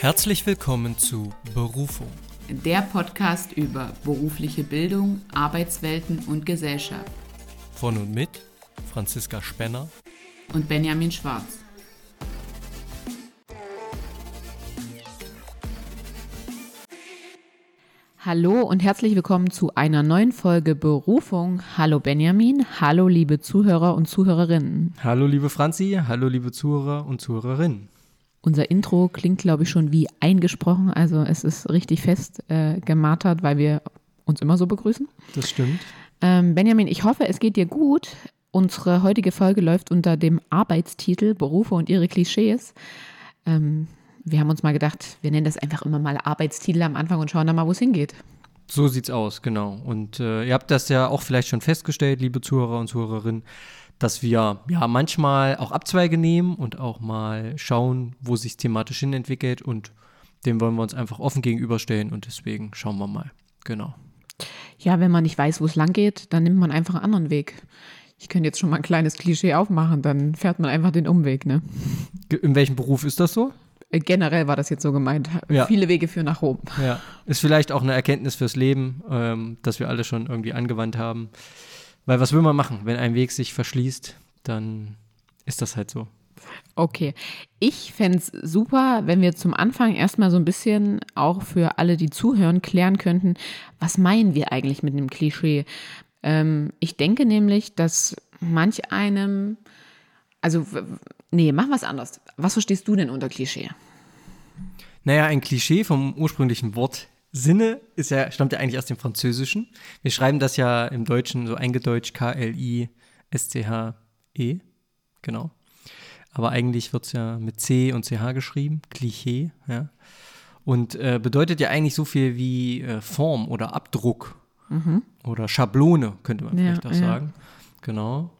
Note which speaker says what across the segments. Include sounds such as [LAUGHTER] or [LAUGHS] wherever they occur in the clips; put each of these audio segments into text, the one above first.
Speaker 1: Herzlich willkommen zu Berufung.
Speaker 2: Der Podcast über berufliche Bildung, Arbeitswelten und Gesellschaft.
Speaker 1: Von und mit Franziska Spenner
Speaker 2: und Benjamin Schwarz. Hallo und herzlich willkommen zu einer neuen Folge Berufung. Hallo Benjamin, hallo liebe Zuhörer und Zuhörerinnen.
Speaker 1: Hallo liebe Franzi, hallo liebe Zuhörer und Zuhörerinnen.
Speaker 2: Unser Intro klingt, glaube ich, schon wie eingesprochen. Also es ist richtig fest äh, gemartert, weil wir uns immer so begrüßen.
Speaker 1: Das stimmt.
Speaker 2: Ähm, Benjamin, ich hoffe, es geht dir gut. Unsere heutige Folge läuft unter dem Arbeitstitel Berufe und ihre Klischees. Ähm, wir haben uns mal gedacht, wir nennen das einfach immer mal Arbeitstitel am Anfang und schauen dann mal, wo es hingeht.
Speaker 1: So sieht's aus, genau. Und äh, ihr habt das ja auch vielleicht schon festgestellt, liebe Zuhörer und Zuhörerinnen dass wir ja manchmal auch Abzweige nehmen und auch mal schauen, wo sich thematisch hin entwickelt und dem wollen wir uns einfach offen gegenüberstellen und deswegen schauen wir mal. Genau.
Speaker 2: Ja, wenn man nicht weiß, wo es lang geht, dann nimmt man einfach einen anderen Weg. Ich könnte jetzt schon mal ein kleines Klischee aufmachen, dann fährt man einfach den Umweg, ne?
Speaker 1: In welchem Beruf ist das so?
Speaker 2: Äh, generell war das jetzt so gemeint. Ja. Viele Wege führen nach Rom.
Speaker 1: Ja, ist vielleicht auch eine Erkenntnis fürs Leben, ähm, dass wir alle schon irgendwie angewandt haben. Weil was will man machen? Wenn ein Weg sich verschließt, dann ist das halt so.
Speaker 2: Okay. Ich fände es super, wenn wir zum Anfang erstmal so ein bisschen auch für alle, die zuhören, klären könnten, was meinen wir eigentlich mit einem Klischee? Ähm, ich denke nämlich, dass manch einem, also, nee, mach was anderes. Was verstehst du denn unter Klischee?
Speaker 1: Naja, ein Klischee vom ursprünglichen Wort Sinne ist ja, stammt ja eigentlich aus dem Französischen. Wir schreiben das ja im Deutschen so eingedeutscht K-L-I-S-C-H-E. Genau. Aber eigentlich wird es ja mit C und CH geschrieben, Klischee, ja. Und äh, bedeutet ja eigentlich so viel wie äh, Form oder Abdruck mhm. oder Schablone, könnte man ja, vielleicht auch ja. sagen. Genau.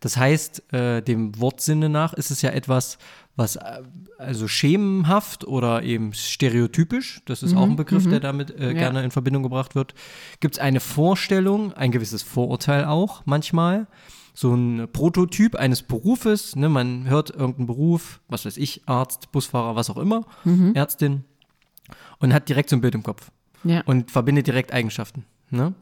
Speaker 1: Das heißt, äh, dem Wortsinne nach ist es ja etwas, was äh, also schemenhaft oder eben stereotypisch, das ist mhm, auch ein Begriff, mhm. der damit äh, ja. gerne in Verbindung gebracht wird, gibt es eine Vorstellung, ein gewisses Vorurteil auch manchmal, so ein Prototyp eines Berufes, ne, man hört irgendeinen Beruf, was weiß ich, Arzt, Busfahrer, was auch immer, mhm. Ärztin und hat direkt so ein Bild im Kopf ja. und verbindet direkt Eigenschaften. Ne?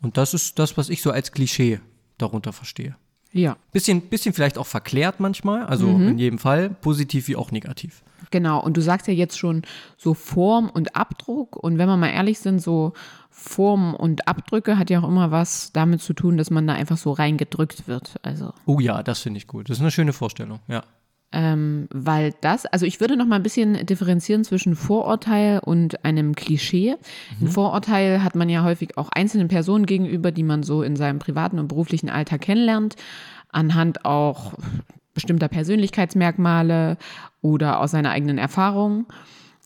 Speaker 1: Und das ist das, was ich so als Klischee darunter verstehe.
Speaker 2: Ja.
Speaker 1: Bisschen, bisschen vielleicht auch verklärt manchmal, also mhm. in jedem Fall, positiv wie auch negativ.
Speaker 2: Genau, und du sagst ja jetzt schon so Form und Abdruck. Und wenn wir mal ehrlich sind, so Form und Abdrücke hat ja auch immer was damit zu tun, dass man da einfach so reingedrückt wird. Also.
Speaker 1: Oh ja, das finde ich gut. Das ist eine schöne Vorstellung, ja.
Speaker 2: Ähm, weil das, also ich würde noch mal ein bisschen differenzieren zwischen Vorurteil und einem Klischee. Mhm. Ein Vorurteil hat man ja häufig auch einzelnen Personen gegenüber, die man so in seinem privaten und beruflichen Alltag kennenlernt, anhand auch bestimmter Persönlichkeitsmerkmale oder aus seiner eigenen Erfahrung.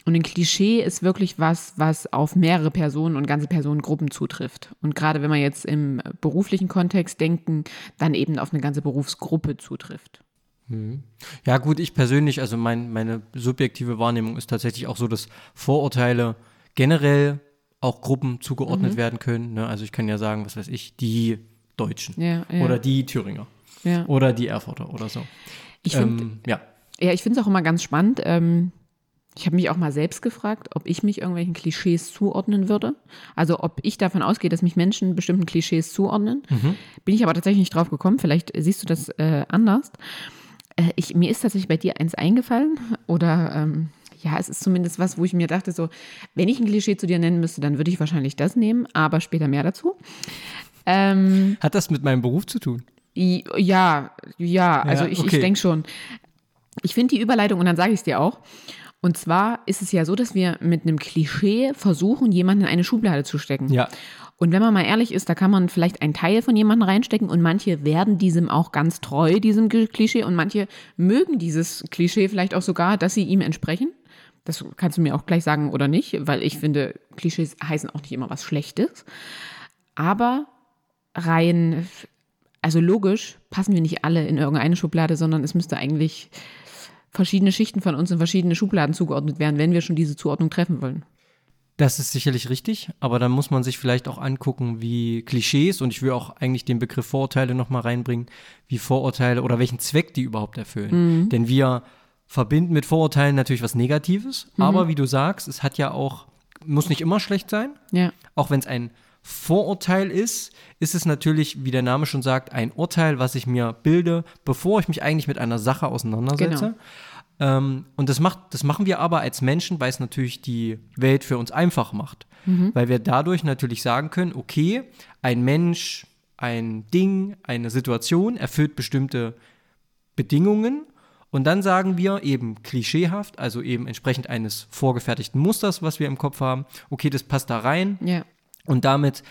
Speaker 2: Und ein Klischee ist wirklich was, was auf mehrere Personen und ganze Personengruppen zutrifft. Und gerade wenn wir jetzt im beruflichen Kontext denken, dann eben auf eine ganze Berufsgruppe zutrifft.
Speaker 1: Mhm. Ja, gut, ich persönlich, also mein, meine subjektive Wahrnehmung ist tatsächlich auch so, dass Vorurteile generell auch Gruppen zugeordnet mhm. werden können. Ne? Also ich kann ja sagen, was weiß ich, die Deutschen ja, ja. oder die Thüringer ja. oder die Erfurter oder so.
Speaker 2: Ich find, ähm, ja. Ja, ich finde es auch immer ganz spannend. Ähm, ich habe mich auch mal selbst gefragt, ob ich mich irgendwelchen Klischees zuordnen würde. Also ob ich davon ausgehe, dass mich Menschen bestimmten Klischees zuordnen. Mhm. Bin ich aber tatsächlich nicht drauf gekommen. Vielleicht siehst du das äh, anders. Äh, ich, mir ist tatsächlich bei dir eins eingefallen oder ähm, ja, es ist zumindest was, wo ich mir dachte, so, wenn ich ein Klischee zu dir nennen müsste, dann würde ich wahrscheinlich das nehmen, aber später mehr dazu.
Speaker 1: Ähm, Hat das mit meinem Beruf zu tun?
Speaker 2: Ja, ja, also ja, ich, okay. ich denke schon. Ich finde die Überleitung und dann sage ich es dir auch. Und zwar ist es ja so, dass wir mit einem Klischee versuchen, jemanden in eine Schublade zu stecken.
Speaker 1: Ja.
Speaker 2: Und wenn man mal ehrlich ist, da kann man vielleicht einen Teil von jemandem reinstecken und manche werden diesem auch ganz treu, diesem Klischee, und manche mögen dieses Klischee vielleicht auch sogar, dass sie ihm entsprechen. Das kannst du mir auch gleich sagen oder nicht, weil ich finde, Klischees heißen auch nicht immer was Schlechtes. Aber rein, also logisch, passen wir nicht alle in irgendeine Schublade, sondern es müsste eigentlich verschiedene Schichten von uns in verschiedene Schubladen zugeordnet werden, wenn wir schon diese Zuordnung treffen wollen.
Speaker 1: Das ist sicherlich richtig, aber dann muss man sich vielleicht auch angucken, wie Klischees, und ich will auch eigentlich den Begriff Vorurteile nochmal reinbringen, wie Vorurteile oder welchen Zweck die überhaupt erfüllen. Mhm. Denn wir verbinden mit Vorurteilen natürlich was Negatives, mhm. aber wie du sagst, es hat ja auch, muss nicht immer schlecht sein.
Speaker 2: Ja.
Speaker 1: Auch wenn es ein Vorurteil ist, ist es natürlich, wie der Name schon sagt, ein Urteil, was ich mir bilde, bevor ich mich eigentlich mit einer Sache auseinandersetze. Genau. Ähm, und das, macht, das machen wir aber als Menschen, weil es natürlich die Welt für uns einfach macht. Mhm. Weil wir dadurch natürlich sagen können, okay, ein Mensch, ein Ding, eine Situation erfüllt bestimmte Bedingungen. Und dann sagen wir eben klischeehaft, also eben entsprechend eines vorgefertigten Musters, was wir im Kopf haben, okay, das passt da rein.
Speaker 2: Ja.
Speaker 1: Und damit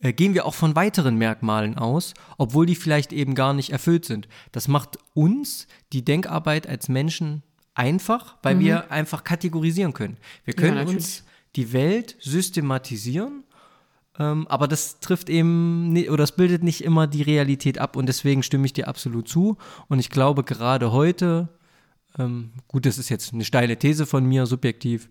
Speaker 1: äh, gehen wir auch von weiteren Merkmalen aus, obwohl die vielleicht eben gar nicht erfüllt sind. Das macht uns die Denkarbeit als Menschen einfach, weil mhm. wir einfach kategorisieren können. Wir können ja, uns die Welt systematisieren, ähm, aber das trifft eben oder das bildet nicht immer die Realität ab und deswegen stimme ich dir absolut zu. Und ich glaube gerade heute, ähm, gut, das ist jetzt eine steile These von mir, subjektiv,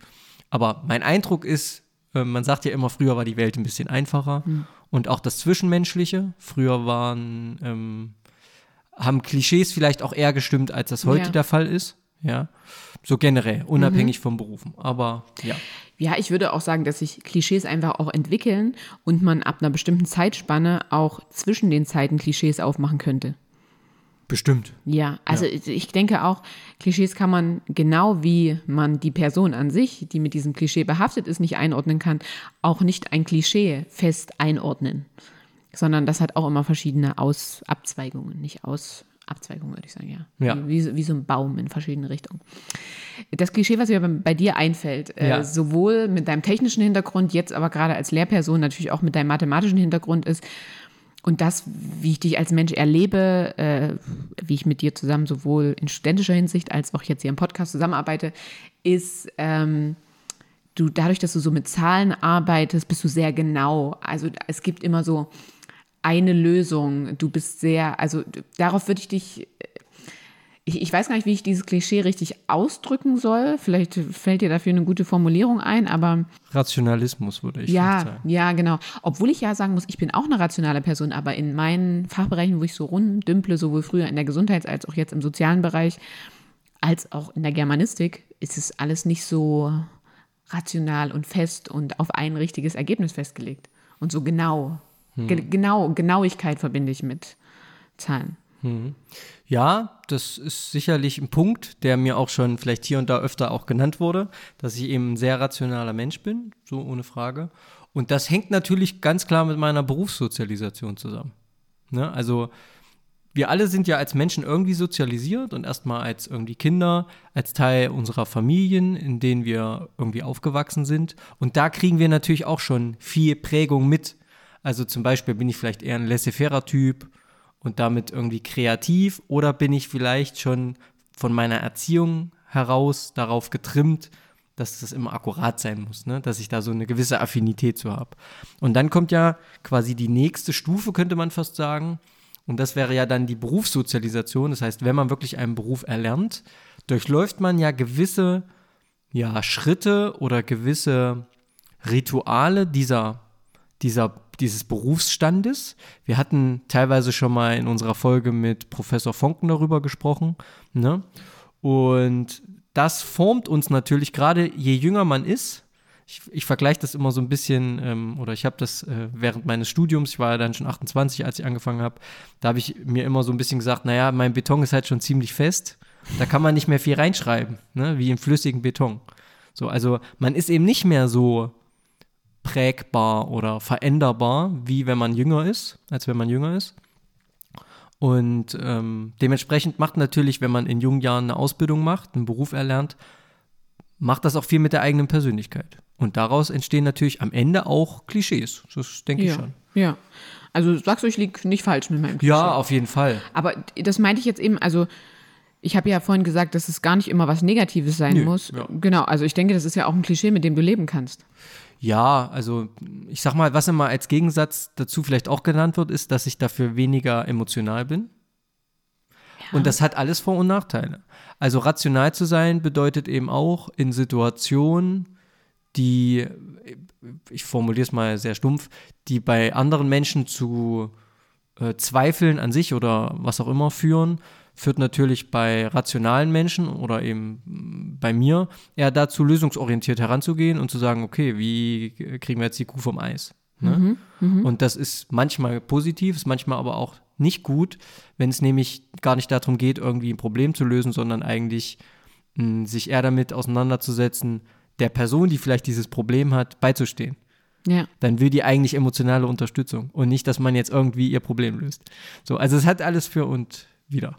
Speaker 1: aber mein Eindruck ist, äh, man sagt ja immer, früher war die Welt ein bisschen einfacher mhm. und auch das Zwischenmenschliche. Früher waren ähm, haben Klischees vielleicht auch eher gestimmt, als das heute ja. der Fall ist. Ja, so generell, unabhängig mhm. vom Berufen. Aber ja.
Speaker 2: Ja, ich würde auch sagen, dass sich Klischees einfach auch entwickeln und man ab einer bestimmten Zeitspanne auch zwischen den Zeiten Klischees aufmachen könnte.
Speaker 1: Bestimmt.
Speaker 2: Ja, also ja. ich denke auch, Klischees kann man genau wie man die Person an sich, die mit diesem Klischee behaftet ist, nicht einordnen kann, auch nicht ein Klischee fest einordnen. Sondern das hat auch immer verschiedene Aus Abzweigungen, nicht Aus Abzweigung, würde ich sagen, ja.
Speaker 1: ja.
Speaker 2: Wie, wie, so ein Baum in verschiedene Richtungen. Das Klischee, was mir bei, dir einfällt, äh, ja. äh, sowohl mit deinem technischen Hintergrund, jetzt aber gerade als Lehrperson, natürlich auch mit deinem mathematischen Hintergrund ist, und das, wie ich dich als Mensch erlebe, äh, wie ich mit dir zusammen sowohl in studentischer Hinsicht als auch jetzt hier im Podcast zusammenarbeite, ist, ähm, du dadurch, dass du so mit Zahlen arbeitest, bist du sehr genau. Also es gibt immer so, eine Lösung. Du bist sehr, also darauf würde ich dich, ich, ich, weiß gar nicht, wie ich dieses Klischee richtig ausdrücken soll. Vielleicht fällt dir dafür eine gute Formulierung ein, aber.
Speaker 1: Rationalismus würde ich
Speaker 2: ja, sagen. Ja, genau. Obwohl ich ja sagen muss, ich bin auch eine rationale Person, aber in meinen Fachbereichen, wo ich so rumdümple, sowohl früher in der Gesundheits- als auch jetzt im sozialen Bereich, als auch in der Germanistik, ist es alles nicht so rational und fest und auf ein richtiges Ergebnis festgelegt und so genau. Hm. Genau, Genauigkeit verbinde ich mit Zahlen.
Speaker 1: Hm. Ja, das ist sicherlich ein Punkt, der mir auch schon vielleicht hier und da öfter auch genannt wurde, dass ich eben ein sehr rationaler Mensch bin, so ohne Frage. Und das hängt natürlich ganz klar mit meiner Berufssozialisation zusammen. Ne? Also wir alle sind ja als Menschen irgendwie sozialisiert und erstmal als irgendwie Kinder, als Teil unserer Familien, in denen wir irgendwie aufgewachsen sind. Und da kriegen wir natürlich auch schon viel Prägung mit. Also zum Beispiel bin ich vielleicht eher ein laissez-faire-Typ und damit irgendwie kreativ oder bin ich vielleicht schon von meiner Erziehung heraus darauf getrimmt, dass das immer akkurat sein muss, ne? dass ich da so eine gewisse Affinität zu habe. Und dann kommt ja quasi die nächste Stufe, könnte man fast sagen. Und das wäre ja dann die Berufssozialisation. Das heißt, wenn man wirklich einen Beruf erlernt, durchläuft man ja gewisse ja, Schritte oder gewisse Rituale dieser, dieser dieses Berufsstandes. Wir hatten teilweise schon mal in unserer Folge mit Professor Fonken darüber gesprochen. Ne? Und das formt uns natürlich gerade, je jünger man ist. Ich, ich vergleiche das immer so ein bisschen, ähm, oder ich habe das äh, während meines Studiums, ich war ja dann schon 28, als ich angefangen habe, da habe ich mir immer so ein bisschen gesagt, naja, mein Beton ist halt schon ziemlich fest. Da kann man nicht mehr viel reinschreiben, ne? wie im flüssigen Beton. So, also man ist eben nicht mehr so prägbar oder veränderbar, wie wenn man jünger ist, als wenn man jünger ist. Und ähm, dementsprechend macht natürlich, wenn man in jungen Jahren eine Ausbildung macht, einen Beruf erlernt, macht das auch viel mit der eigenen Persönlichkeit. Und daraus entstehen natürlich am Ende auch Klischees. Das denke
Speaker 2: ja,
Speaker 1: ich schon.
Speaker 2: Ja. Also sagst du, ich liege nicht falsch mit meinem
Speaker 1: Klischee. Ja, auf jeden Fall.
Speaker 2: Aber das meinte ich jetzt eben, also ich habe ja vorhin gesagt, dass es gar nicht immer was Negatives sein Nö, muss. Ja. Genau, also ich denke, das ist ja auch ein Klischee, mit dem du leben kannst.
Speaker 1: Ja, also ich sag mal, was immer als Gegensatz dazu vielleicht auch genannt wird, ist, dass ich dafür weniger emotional bin. Ja. Und das hat alles Vor- und Nachteile. Also rational zu sein bedeutet eben auch in Situationen, die, ich formuliere es mal sehr stumpf, die bei anderen Menschen zu äh, Zweifeln an sich oder was auch immer führen, führt natürlich bei rationalen Menschen oder eben bei mir eher dazu, lösungsorientiert heranzugehen und zu sagen, okay, wie kriegen wir jetzt die Kuh vom Eis? Ne? Mhm, und das ist manchmal positiv, ist manchmal aber auch nicht gut, wenn es nämlich gar nicht darum geht, irgendwie ein Problem zu lösen, sondern eigentlich mh, sich eher damit auseinanderzusetzen, der Person, die vielleicht dieses Problem hat, beizustehen. Ja. Dann will die eigentlich emotionale Unterstützung und nicht, dass man jetzt irgendwie ihr Problem löst. So, also es hat alles für und wieder.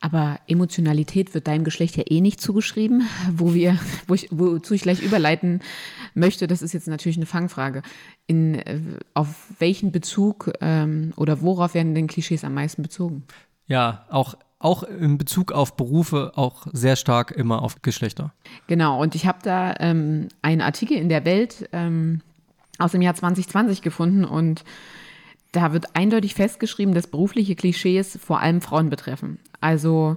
Speaker 2: Aber Emotionalität wird deinem Geschlecht ja eh nicht zugeschrieben, wo wir, wo ich, wozu ich gleich überleiten möchte, das ist jetzt natürlich eine Fangfrage. In, äh, auf welchen Bezug ähm, oder worauf werden denn Klischees am meisten bezogen?
Speaker 1: Ja, auch auch in Bezug auf Berufe auch sehr stark immer auf Geschlechter.
Speaker 2: Genau, und ich habe da ähm, einen Artikel in der Welt ähm, aus dem Jahr 2020 gefunden und da wird eindeutig festgeschrieben, dass berufliche Klischees vor allem Frauen betreffen. Also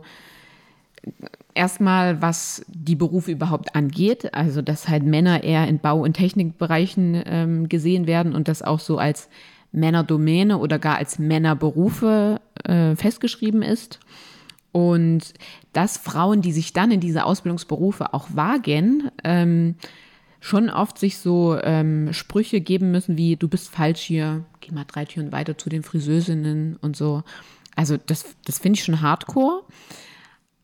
Speaker 2: erstmal, was die Berufe überhaupt angeht, also dass halt Männer eher in Bau- und Technikbereichen ähm, gesehen werden und das auch so als Männerdomäne oder gar als Männerberufe äh, festgeschrieben ist. Und dass Frauen, die sich dann in diese Ausbildungsberufe auch wagen, ähm, schon oft sich so ähm, Sprüche geben müssen wie, du bist falsch hier, geh mal drei Türen weiter zu den Friseusinnen und so. Also das, das finde ich schon hardcore.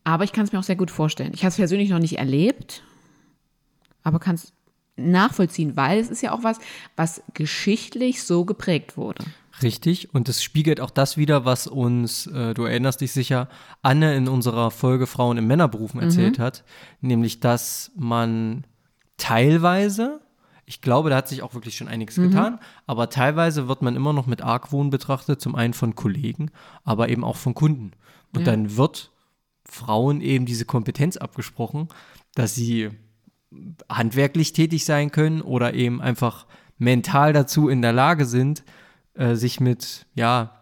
Speaker 2: Aber ich kann es mir auch sehr gut vorstellen. Ich habe es persönlich noch nicht erlebt, aber kann es nachvollziehen, weil es ist ja auch was, was geschichtlich so geprägt wurde.
Speaker 1: Richtig, und es spiegelt auch das wieder, was uns, äh, du erinnerst dich sicher, Anne in unserer Folge Frauen im Männerberufen erzählt mhm. hat, nämlich dass man teilweise, ich glaube, da hat sich auch wirklich schon einiges mhm. getan, aber teilweise wird man immer noch mit Argwohn betrachtet, zum einen von Kollegen, aber eben auch von Kunden. Und ja. dann wird Frauen eben diese Kompetenz abgesprochen, dass sie handwerklich tätig sein können oder eben einfach mental dazu in der Lage sind, äh, sich mit, ja,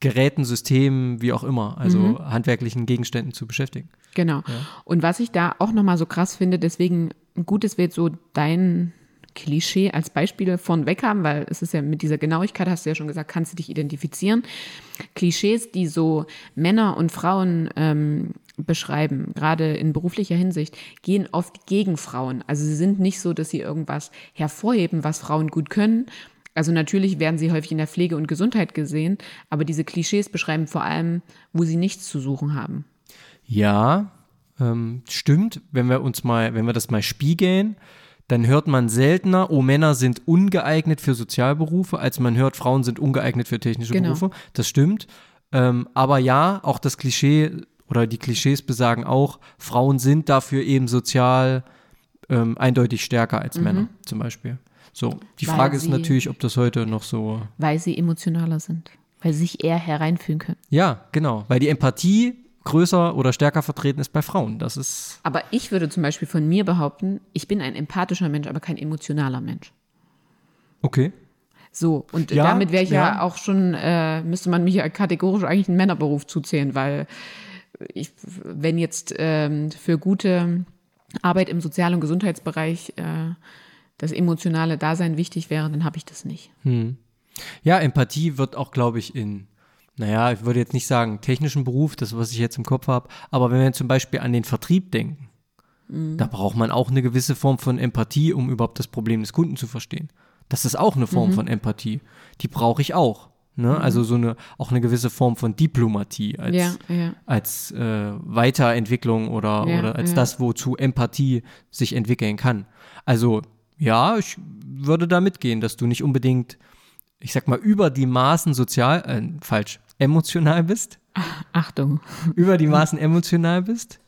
Speaker 1: Geräten, Systemen, wie auch immer, also mhm. handwerklichen Gegenständen zu beschäftigen.
Speaker 2: Genau. Ja. Und was ich da auch nochmal so krass finde, deswegen gut, dass wir jetzt so dein Klischee als Beispiel von weg haben, weil es ist ja mit dieser Genauigkeit, hast du ja schon gesagt, kannst du dich identifizieren. Klischees, die so Männer und Frauen ähm, beschreiben, gerade in beruflicher Hinsicht, gehen oft gegen Frauen. Also sie sind nicht so, dass sie irgendwas hervorheben, was Frauen gut können. Also natürlich werden sie häufig in der Pflege und Gesundheit gesehen, aber diese Klischees beschreiben vor allem, wo sie nichts zu suchen haben.
Speaker 1: Ja, ähm, stimmt. Wenn wir uns mal, wenn wir das mal spiegeln, dann hört man seltener, oh, Männer sind ungeeignet für Sozialberufe, als man hört, Frauen sind ungeeignet für technische genau. Berufe. Das stimmt. Ähm, aber ja, auch das Klischee oder die Klischees besagen auch, Frauen sind dafür eben sozial ähm, eindeutig stärker als mhm. Männer zum Beispiel. So, die weil Frage ist natürlich, ob das heute noch so.
Speaker 2: Weil sie emotionaler sind, weil sie sich eher hereinfühlen können.
Speaker 1: Ja, genau. Weil die Empathie größer oder stärker vertreten ist bei Frauen. Das ist.
Speaker 2: Aber ich würde zum Beispiel von mir behaupten, ich bin ein empathischer Mensch, aber kein emotionaler Mensch.
Speaker 1: Okay.
Speaker 2: So, und ja, damit wäre ich ja. ja, auch schon, äh, müsste man mich ja kategorisch eigentlich einen Männerberuf zuzählen, weil ich, wenn jetzt ähm, für gute Arbeit im Sozial- und Gesundheitsbereich äh, das emotionale Dasein wichtig wäre, dann habe ich das nicht. Hm.
Speaker 1: Ja, Empathie wird auch, glaube ich, in naja, ich würde jetzt nicht sagen technischen Beruf, das, was ich jetzt im Kopf habe, aber wenn wir zum Beispiel an den Vertrieb denken, mhm. da braucht man auch eine gewisse Form von Empathie, um überhaupt das Problem des Kunden zu verstehen. Das ist auch eine Form mhm. von Empathie. Die brauche ich auch. Ne? Mhm. Also so eine, auch eine gewisse Form von Diplomatie als, ja, ja. als äh, Weiterentwicklung oder, ja, oder als das, wozu Empathie sich entwickeln kann. Also ja, ich würde da mitgehen, dass du nicht unbedingt, ich sag mal, über die Maßen sozial, äh, falsch, emotional bist.
Speaker 2: Achtung.
Speaker 1: Über die Maßen emotional bist.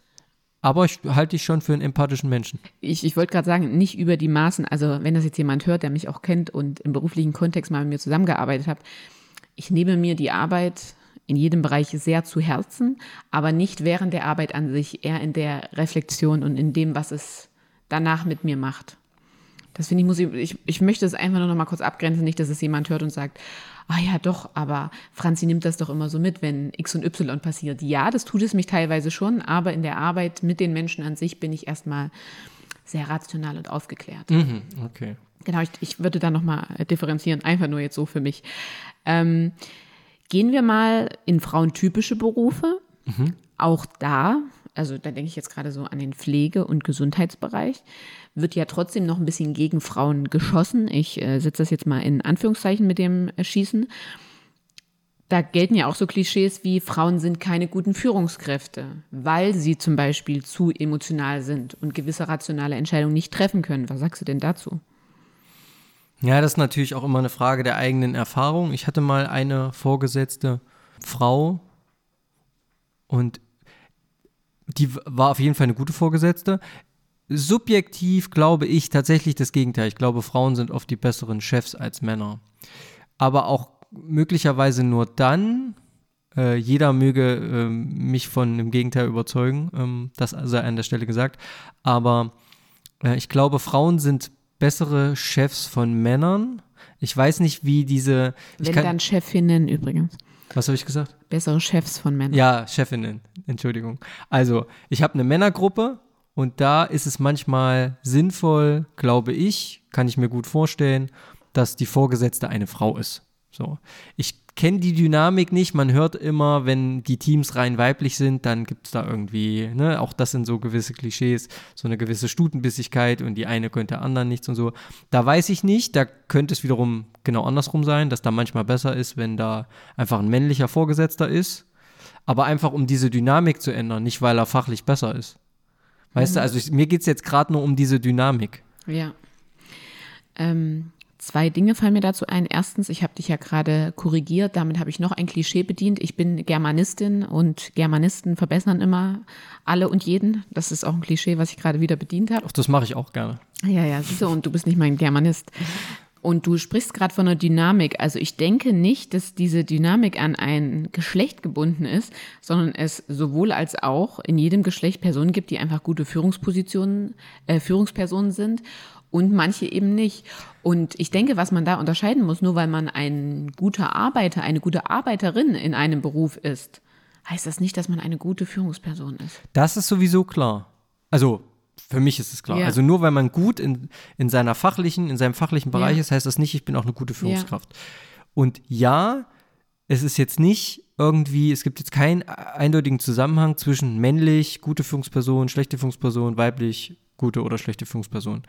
Speaker 1: Aber ich halte dich schon für einen empathischen Menschen.
Speaker 2: Ich, ich wollte gerade sagen, nicht über die Maßen. Also, wenn das jetzt jemand hört, der mich auch kennt und im beruflichen Kontext mal mit mir zusammengearbeitet hat, ich nehme mir die Arbeit in jedem Bereich sehr zu Herzen, aber nicht während der Arbeit an sich, eher in der Reflexion und in dem, was es danach mit mir macht. Das finde ich, muss ich, ich, ich möchte es einfach nur noch mal kurz abgrenzen, nicht, dass es jemand hört und sagt, ah ja, doch, aber Franzi nimmt das doch immer so mit, wenn X und Y passiert. Ja, das tut es mich teilweise schon, aber in der Arbeit mit den Menschen an sich bin ich erstmal sehr rational und aufgeklärt.
Speaker 1: Mhm, okay.
Speaker 2: Genau, ich, ich würde da nochmal differenzieren, einfach nur jetzt so für mich. Ähm, gehen wir mal in frauentypische Berufe. Mhm. Auch da, also da denke ich jetzt gerade so an den Pflege- und Gesundheitsbereich, wird ja trotzdem noch ein bisschen gegen Frauen geschossen. Ich äh, setze das jetzt mal in Anführungszeichen mit dem Schießen. Da gelten ja auch so Klischees wie Frauen sind keine guten Führungskräfte, weil sie zum Beispiel zu emotional sind und gewisse rationale Entscheidungen nicht treffen können. Was sagst du denn dazu?
Speaker 1: Ja, das ist natürlich auch immer eine Frage der eigenen Erfahrung. Ich hatte mal eine vorgesetzte Frau und die war auf jeden Fall eine gute Vorgesetzte. Subjektiv glaube ich tatsächlich das Gegenteil. Ich glaube, Frauen sind oft die besseren Chefs als Männer. Aber auch möglicherweise nur dann, äh, jeder möge äh, mich von dem Gegenteil überzeugen, ähm, das sei an der Stelle gesagt. Aber äh, ich glaube, Frauen sind bessere Chefs von Männern. Ich weiß nicht, wie diese.
Speaker 2: Wenn kann, dann Chefinnen übrigens.
Speaker 1: Was habe ich gesagt?
Speaker 2: Bessere Chefs von Männern.
Speaker 1: Ja, Chefinnen, Entschuldigung. Also, ich habe eine Männergruppe und da ist es manchmal sinnvoll, glaube ich, kann ich mir gut vorstellen, dass die Vorgesetzte eine Frau ist. So. Ich kenne die Dynamik nicht. Man hört immer, wenn die Teams rein weiblich sind, dann gibt es da irgendwie, ne, auch das sind so gewisse Klischees, so eine gewisse Stutenbissigkeit und die eine könnte anderen nichts und so. Da weiß ich nicht, da könnte es wiederum genau andersrum sein, dass da manchmal besser ist, wenn da einfach ein männlicher Vorgesetzter ist. Aber einfach um diese Dynamik zu ändern, nicht weil er fachlich besser ist. Weißt mhm. du, also ich, mir geht es jetzt gerade nur um diese Dynamik.
Speaker 2: Ja. Ähm, Zwei Dinge fallen mir dazu ein. Erstens, ich habe dich ja gerade korrigiert, damit habe ich noch ein Klischee bedient. Ich bin Germanistin und Germanisten verbessern immer alle und jeden. Das ist auch ein Klischee, was ich gerade wieder bedient habe.
Speaker 1: Ach, das mache ich auch gerne.
Speaker 2: Ja, ja, siehst du, und du bist nicht mein Germanist. Und du sprichst gerade von einer Dynamik. Also ich denke nicht, dass diese Dynamik an ein Geschlecht gebunden ist, sondern es sowohl als auch in jedem Geschlecht Personen gibt, die einfach gute Führungspositionen, äh, Führungspersonen sind und manche eben nicht. Und ich denke, was man da unterscheiden muss, nur weil man ein guter Arbeiter, eine gute Arbeiterin in einem Beruf ist, heißt das nicht, dass man eine gute Führungsperson ist.
Speaker 1: Das ist sowieso klar. Also für mich ist es klar. Ja. Also nur weil man gut in, in seiner fachlichen, in seinem fachlichen Bereich ja. ist, heißt das nicht, ich bin auch eine gute Führungskraft. Ja. Und ja, es ist jetzt nicht irgendwie, es gibt jetzt keinen eindeutigen Zusammenhang zwischen männlich, gute Führungsperson, schlechte Führungsperson, weiblich, gute oder schlechte Führungsperson.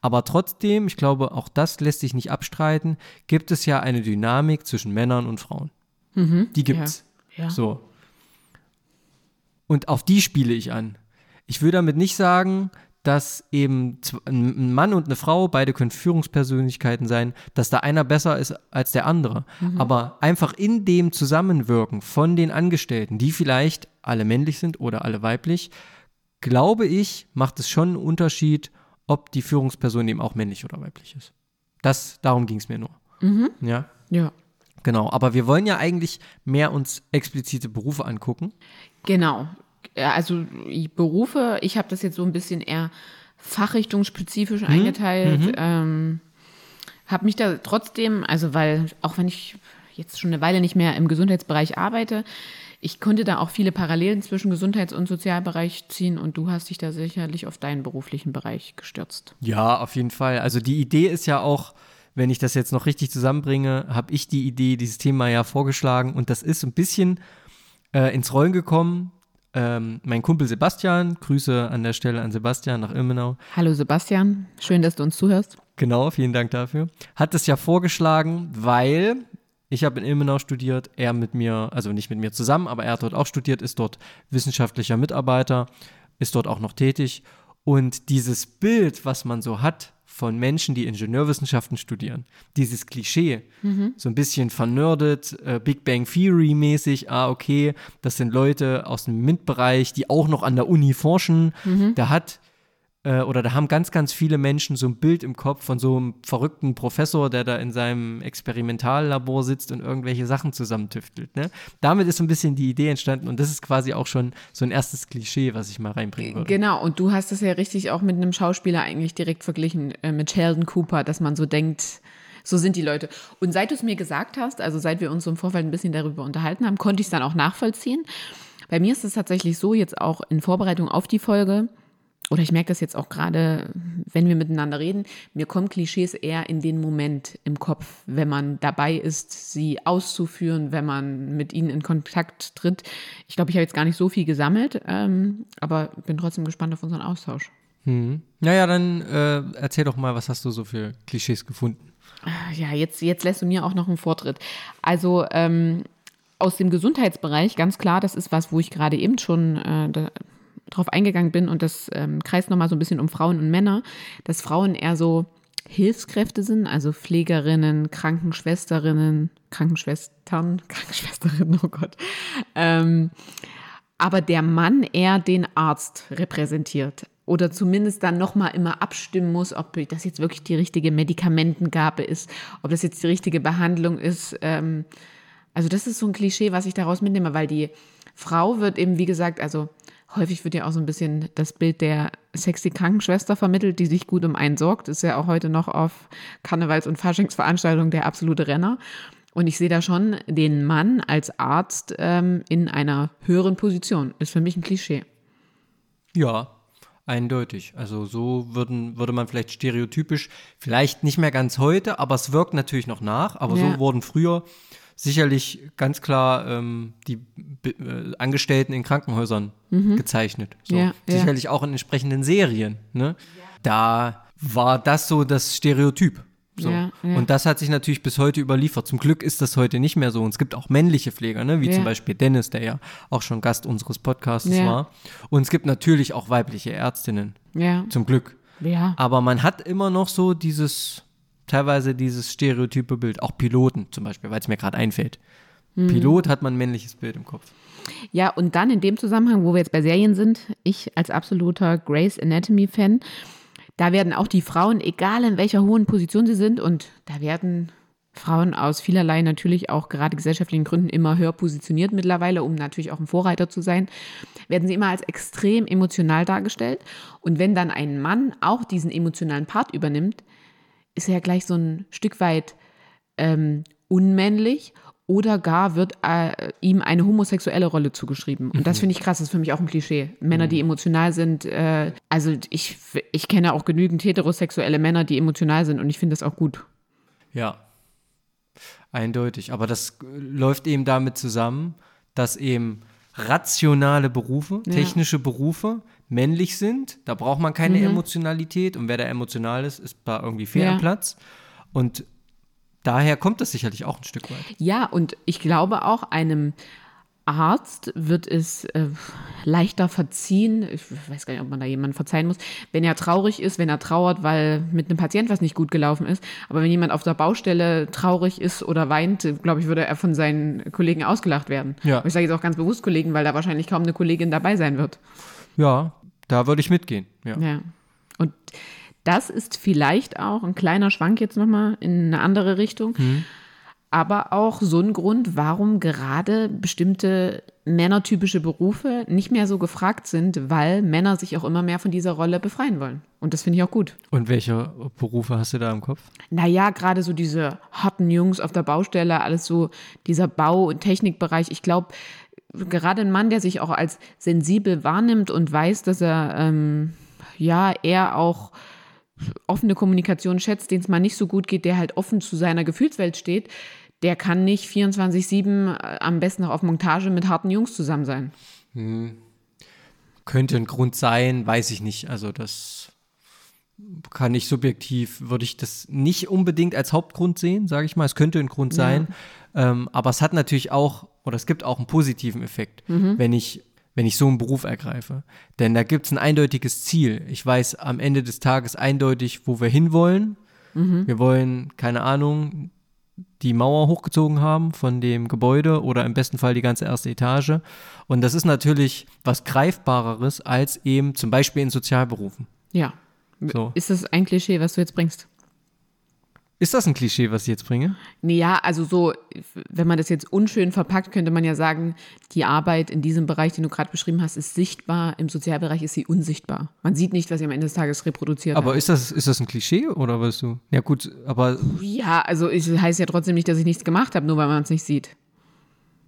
Speaker 1: Aber trotzdem, ich glaube, auch das lässt sich nicht abstreiten, gibt es ja eine Dynamik zwischen Männern und Frauen. Mhm, die gibt's. Ja, ja. So. Und auf die spiele ich an. Ich will damit nicht sagen, dass eben ein Mann und eine Frau, beide können Führungspersönlichkeiten sein, dass da einer besser ist als der andere. Mhm. Aber einfach in dem Zusammenwirken von den Angestellten, die vielleicht alle männlich sind oder alle weiblich, glaube ich, macht es schon einen Unterschied, ob die Führungsperson eben auch männlich oder weiblich ist. Das, darum ging es mir nur. Mhm. Ja.
Speaker 2: Ja.
Speaker 1: Genau, aber wir wollen ja eigentlich mehr uns explizite Berufe angucken.
Speaker 2: Genau. Also Berufe, ich habe das jetzt so ein bisschen eher fachrichtungsspezifisch mhm. eingeteilt. Mhm. Ähm, habe mich da trotzdem, also weil, auch wenn ich jetzt schon eine Weile nicht mehr im Gesundheitsbereich arbeite, ich konnte da auch viele Parallelen zwischen Gesundheits- und Sozialbereich ziehen und du hast dich da sicherlich auf deinen beruflichen Bereich gestürzt.
Speaker 1: Ja, auf jeden Fall. Also die Idee ist ja auch, wenn ich das jetzt noch richtig zusammenbringe, habe ich die Idee, dieses Thema ja vorgeschlagen und das ist ein bisschen äh, ins Rollen gekommen. Ähm, mein Kumpel Sebastian, Grüße an der Stelle an Sebastian nach Ilmenau.
Speaker 2: Hallo Sebastian, schön, dass du uns zuhörst.
Speaker 1: Genau, vielen Dank dafür. Hat es ja vorgeschlagen, weil ich habe in Ilmenau studiert, er mit mir, also nicht mit mir zusammen, aber er hat dort auch studiert, ist dort wissenschaftlicher Mitarbeiter, ist dort auch noch tätig. Und dieses Bild, was man so hat von Menschen, die Ingenieurwissenschaften studieren, dieses Klischee, mhm. so ein bisschen vernördet, äh, Big Bang Theory mäßig, ah, okay, das sind Leute aus dem MINT-Bereich, die auch noch an der Uni forschen. Mhm. Da hat äh, oder da haben ganz, ganz viele Menschen so ein Bild im Kopf von so einem verrückten Professor, der da in seinem Experimentallabor sitzt und irgendwelche Sachen zusammentüftelt. Ne? Damit ist so ein bisschen die Idee entstanden und das ist quasi auch schon so ein erstes Klischee, was ich mal reinbringen würde.
Speaker 2: Genau, und du hast das ja richtig auch mit einem Schauspieler eigentlich direkt verglichen, äh, mit Sheldon Cooper, dass man so denkt, so sind die Leute. Und seit du es mir gesagt hast, also seit wir uns im Vorfeld ein bisschen darüber unterhalten haben, konnte ich es dann auch nachvollziehen. Bei mir ist es tatsächlich so, jetzt auch in Vorbereitung auf die Folge, oder ich merke das jetzt auch gerade, wenn wir miteinander reden, mir kommen Klischees eher in den Moment im Kopf, wenn man dabei ist, sie auszuführen, wenn man mit ihnen in Kontakt tritt. Ich glaube, ich habe jetzt gar nicht so viel gesammelt, ähm, aber bin trotzdem gespannt auf unseren Austausch.
Speaker 1: Hm. Naja, dann äh, erzähl doch mal, was hast du so für Klischees gefunden?
Speaker 2: Ja, jetzt, jetzt lässt du mir auch noch einen Vortritt. Also ähm, aus dem Gesundheitsbereich, ganz klar, das ist was, wo ich gerade eben schon äh, drauf eingegangen bin und das ähm, kreist nochmal so ein bisschen um Frauen und Männer, dass Frauen eher so Hilfskräfte sind, also Pflegerinnen, Krankenschwesterinnen, Krankenschwestern, [LAUGHS] Krankenschwesterinnen, oh Gott. Ähm, aber der Mann eher den Arzt repräsentiert oder zumindest dann nochmal immer abstimmen muss, ob das jetzt wirklich die richtige Medikamentengabe ist, ob das jetzt die richtige Behandlung ist. Ähm, also das ist so ein Klischee, was ich daraus mitnehme, weil die Frau wird eben, wie gesagt, also häufig wird ja auch so ein bisschen das Bild der sexy Krankenschwester vermittelt, die sich gut um einen sorgt. Ist ja auch heute noch auf Karnevals- und Faschingsveranstaltungen der absolute Renner. Und ich sehe da schon den Mann als Arzt ähm, in einer höheren Position. Ist für mich ein Klischee.
Speaker 1: Ja, eindeutig. Also so würden, würde man vielleicht stereotypisch, vielleicht nicht mehr ganz heute, aber es wirkt natürlich noch nach. Aber ja. so wurden früher sicherlich ganz klar ähm, die äh, Angestellten in Krankenhäusern mhm. gezeichnet. So. Ja, sicherlich ja. auch in entsprechenden Serien. Ne? Da war das so das Stereotyp. So. Ja, ja. Und das hat sich natürlich bis heute überliefert. Zum Glück ist das heute nicht mehr so. Und es gibt auch männliche Pfleger, ne? wie ja. zum Beispiel Dennis, der ja auch schon Gast unseres Podcasts war. Und es gibt natürlich auch weibliche Ärztinnen. Ja. Zum Glück. Aber man hat immer noch so dieses teilweise dieses stereotype Bild. Auch Piloten zum Beispiel, weil es mir gerade einfällt. Mhm. Pilot hat man ein männliches Bild im Kopf.
Speaker 2: Ja, und dann in dem Zusammenhang, wo wir jetzt bei Serien sind, ich als absoluter Grace Anatomy-Fan, da werden auch die Frauen, egal in welcher hohen Position sie sind, und da werden Frauen aus vielerlei natürlich auch gerade gesellschaftlichen Gründen immer höher positioniert mittlerweile, um natürlich auch ein Vorreiter zu sein, werden sie immer als extrem emotional dargestellt. Und wenn dann ein Mann auch diesen emotionalen Part übernimmt, ist er ja gleich so ein Stück weit ähm, unmännlich oder gar wird äh, ihm eine homosexuelle Rolle zugeschrieben. Und das mhm. finde ich krass, das ist für mich auch ein Klischee. Männer, die mhm. emotional sind, äh, also ich, ich kenne auch genügend heterosexuelle Männer, die emotional sind und ich finde das auch gut.
Speaker 1: Ja, eindeutig. Aber das läuft eben damit zusammen, dass eben rationale Berufe, ja. technische Berufe männlich sind. Da braucht man keine mhm. Emotionalität und wer da emotional ist, ist da irgendwie fehl ja. Platz. Und daher kommt das sicherlich auch ein Stück weit.
Speaker 2: Ja, und ich glaube auch einem Arzt wird es äh, leichter verziehen, ich weiß gar nicht, ob man da jemanden verzeihen muss, wenn er traurig ist, wenn er trauert, weil mit einem Patient was nicht gut gelaufen ist. Aber wenn jemand auf der Baustelle traurig ist oder weint, glaube ich, würde er von seinen Kollegen ausgelacht werden. Ja. Und ich sage jetzt auch ganz bewusst Kollegen, weil da wahrscheinlich kaum eine Kollegin dabei sein wird.
Speaker 1: Ja, da würde ich mitgehen. Ja.
Speaker 2: ja. Und das ist vielleicht auch ein kleiner Schwank jetzt nochmal in eine andere Richtung. Mhm. Aber auch so ein Grund, warum gerade bestimmte männertypische Berufe nicht mehr so gefragt sind, weil Männer sich auch immer mehr von dieser Rolle befreien wollen. Und das finde ich auch gut.
Speaker 1: Und welche Berufe hast du da im Kopf?
Speaker 2: Naja, gerade so diese harten Jungs auf der Baustelle, alles so dieser Bau- und Technikbereich. Ich glaube, gerade ein Mann, der sich auch als sensibel wahrnimmt und weiß, dass er ähm, ja eher auch offene Kommunikation schätzt, denen es mal nicht so gut geht, der halt offen zu seiner Gefühlswelt steht, der kann nicht 24-7 äh, am besten noch auf Montage mit harten Jungs zusammen sein. Hm.
Speaker 1: Könnte ein Grund sein, weiß ich nicht. Also das kann ich subjektiv, würde ich das nicht unbedingt als Hauptgrund sehen, sage ich mal. Es könnte ein Grund ja. sein. Ähm, aber es hat natürlich auch, oder es gibt auch einen positiven Effekt, mhm. wenn ich wenn ich so einen Beruf ergreife. Denn da gibt es ein eindeutiges Ziel. Ich weiß am Ende des Tages eindeutig, wo wir hinwollen. Mhm. Wir wollen, keine Ahnung, die Mauer hochgezogen haben von dem Gebäude oder im besten Fall die ganze erste Etage. Und das ist natürlich was Greifbareres als eben zum Beispiel in Sozialberufen.
Speaker 2: Ja. So. Ist das ein Klischee, was du jetzt bringst?
Speaker 1: Ist das ein Klischee, was ich jetzt bringe?
Speaker 2: Nee, ja, also so, wenn man das jetzt unschön verpackt, könnte man ja sagen, die Arbeit in diesem Bereich, den du gerade beschrieben hast, ist sichtbar. Im Sozialbereich ist sie unsichtbar. Man sieht nicht, was sie am Ende des Tages reproduziert
Speaker 1: Aber ist das, ist das ein Klischee oder was du? Ja, gut, aber.
Speaker 2: Ja, also es heißt ja trotzdem nicht, dass ich nichts gemacht habe, nur weil man es nicht sieht.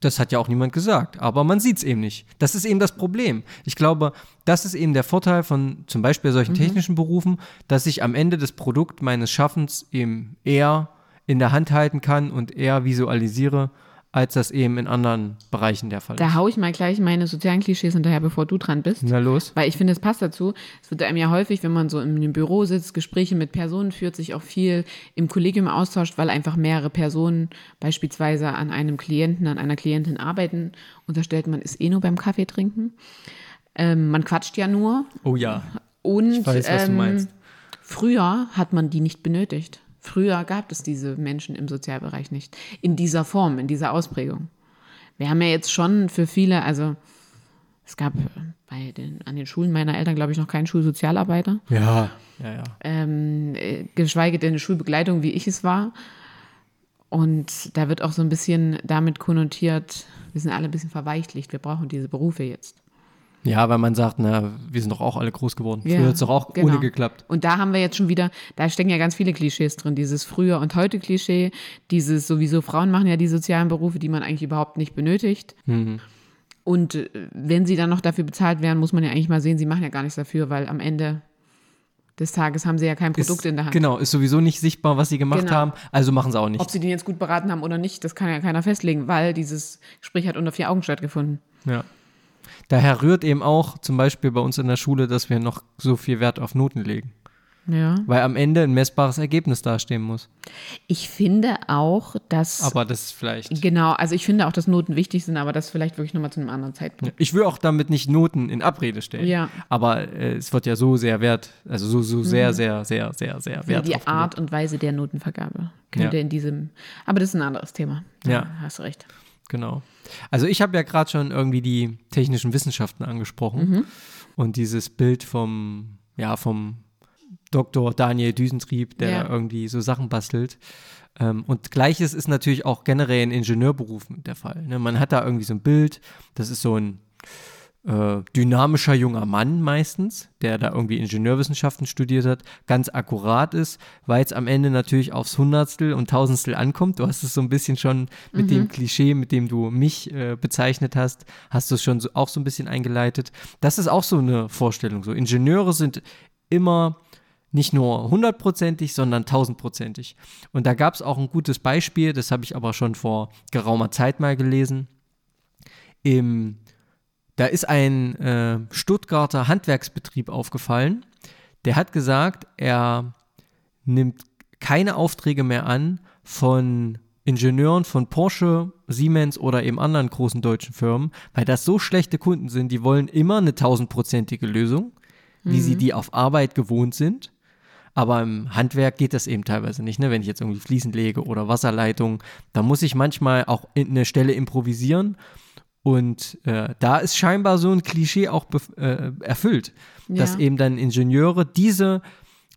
Speaker 1: Das hat ja auch niemand gesagt, aber man sieht es eben nicht. Das ist eben das Problem. Ich glaube, das ist eben der Vorteil von zum Beispiel solchen mhm. technischen Berufen, dass ich am Ende das Produkt meines Schaffens eben eher in der Hand halten kann und eher visualisiere, als das eben in anderen Bereichen der Fall
Speaker 2: ist. Da haue ich mal gleich meine sozialen Klischees hinterher, bevor du dran bist.
Speaker 1: Na los.
Speaker 2: Weil ich finde, es passt dazu. Es wird einem ja häufig, wenn man so in einem Büro sitzt, Gespräche mit Personen führt, sich auch viel im Kollegium austauscht, weil einfach mehrere Personen beispielsweise an einem Klienten, an einer Klientin arbeiten. Unterstellt man ist eh nur beim Kaffee trinken. Ähm, man quatscht ja nur.
Speaker 1: Oh ja.
Speaker 2: Und ich weiß, was ähm, du meinst. Früher hat man die nicht benötigt. Früher gab es diese Menschen im Sozialbereich nicht. In dieser Form, in dieser Ausprägung. Wir haben ja jetzt schon für viele, also es gab bei den, an den Schulen meiner Eltern, glaube ich, noch keinen Schulsozialarbeiter.
Speaker 1: Ja, ja, ja.
Speaker 2: Ähm, äh, geschweige denn eine Schulbegleitung, wie ich es war. Und da wird auch so ein bisschen damit konnotiert, wir sind alle ein bisschen verweichlicht, wir brauchen diese Berufe jetzt.
Speaker 1: Ja, weil man sagt, na, wir sind doch auch alle groß geworden. Ja, früher hat es doch auch genau. ohne geklappt.
Speaker 2: Und da haben wir jetzt schon wieder, da stecken ja ganz viele Klischees drin. Dieses früher und heute Klischee, dieses sowieso Frauen machen ja die sozialen Berufe, die man eigentlich überhaupt nicht benötigt. Mhm. Und äh, wenn sie dann noch dafür bezahlt werden, muss man ja eigentlich mal sehen, sie machen ja gar nichts dafür, weil am Ende des Tages haben sie ja kein Produkt
Speaker 1: ist,
Speaker 2: in der Hand.
Speaker 1: Genau, ist sowieso nicht sichtbar, was sie gemacht genau. haben, also machen sie auch nicht.
Speaker 2: Ob sie den jetzt gut beraten haben oder nicht, das kann ja keiner festlegen, weil dieses Gespräch hat unter vier Augen stattgefunden.
Speaker 1: Ja. Daher rührt eben auch zum Beispiel bei uns in der Schule, dass wir noch so viel Wert auf Noten legen.
Speaker 2: Ja.
Speaker 1: Weil am Ende ein messbares Ergebnis dastehen muss.
Speaker 2: Ich finde auch, dass.
Speaker 1: Aber das ist vielleicht.
Speaker 2: Genau, also ich finde auch, dass Noten wichtig sind, aber das vielleicht wirklich nochmal zu einem anderen Zeitpunkt.
Speaker 1: Ich will auch damit nicht Noten in Abrede stellen.
Speaker 2: Ja.
Speaker 1: Aber äh, es wird ja so sehr wert, also so, so sehr, mhm. sehr, sehr, sehr, sehr wert.
Speaker 2: Die Art und Weise der Notenvergabe könnte ja. in diesem. Aber das ist ein anderes Thema.
Speaker 1: Da ja.
Speaker 2: Hast du recht.
Speaker 1: Genau. Also ich habe ja gerade schon irgendwie die technischen Wissenschaften angesprochen mhm. und dieses Bild vom, ja, vom Dr. Daniel Düsentrieb, der ja. irgendwie so Sachen bastelt. Ähm, und gleiches ist natürlich auch generell in Ingenieurberufen der Fall. Ne? Man hat da irgendwie so ein Bild, das ist so ein äh, dynamischer junger Mann meistens, der da irgendwie Ingenieurwissenschaften studiert hat, ganz akkurat ist, weil es am Ende natürlich aufs Hundertstel und Tausendstel ankommt. Du hast es so ein bisschen schon mit mhm. dem Klischee, mit dem du mich äh, bezeichnet hast, hast du es schon so, auch so ein bisschen eingeleitet. Das ist auch so eine Vorstellung. So Ingenieure sind immer nicht nur hundertprozentig, sondern tausendprozentig. Und da gab es auch ein gutes Beispiel, das habe ich aber schon vor geraumer Zeit mal gelesen. Im da ist ein äh, Stuttgarter Handwerksbetrieb aufgefallen. Der hat gesagt, er nimmt keine Aufträge mehr an von Ingenieuren von Porsche, Siemens oder eben anderen großen deutschen Firmen, weil das so schlechte Kunden sind, die wollen immer eine tausendprozentige Lösung, wie mhm. sie die auf Arbeit gewohnt sind. Aber im Handwerk geht das eben teilweise nicht. Ne? Wenn ich jetzt irgendwie Fliesen lege oder Wasserleitung, da muss ich manchmal auch in eine Stelle improvisieren und äh, da ist scheinbar so ein Klischee auch äh, erfüllt, ja. dass eben dann Ingenieure diese,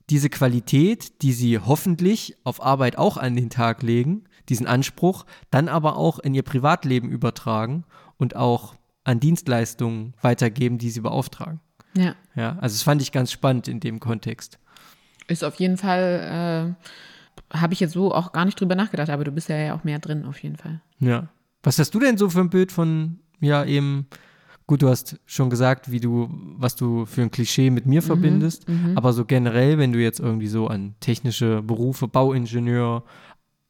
Speaker 1: diese Qualität, die sie hoffentlich auf Arbeit auch an den Tag legen, diesen Anspruch, dann aber auch in ihr Privatleben übertragen und auch an Dienstleistungen weitergeben, die sie beauftragen.
Speaker 2: Ja.
Speaker 1: Ja, also das fand ich ganz spannend in dem Kontext.
Speaker 2: Ist auf jeden Fall, äh, habe ich jetzt so auch gar nicht drüber nachgedacht, aber du bist ja auch mehr drin auf jeden Fall.
Speaker 1: Ja. Was hast du denn so für ein Bild von, ja, eben, gut, du hast schon gesagt, wie du, was du für ein Klischee mit mir mhm, verbindest, mhm. aber so generell, wenn du jetzt irgendwie so an technische Berufe, Bauingenieur,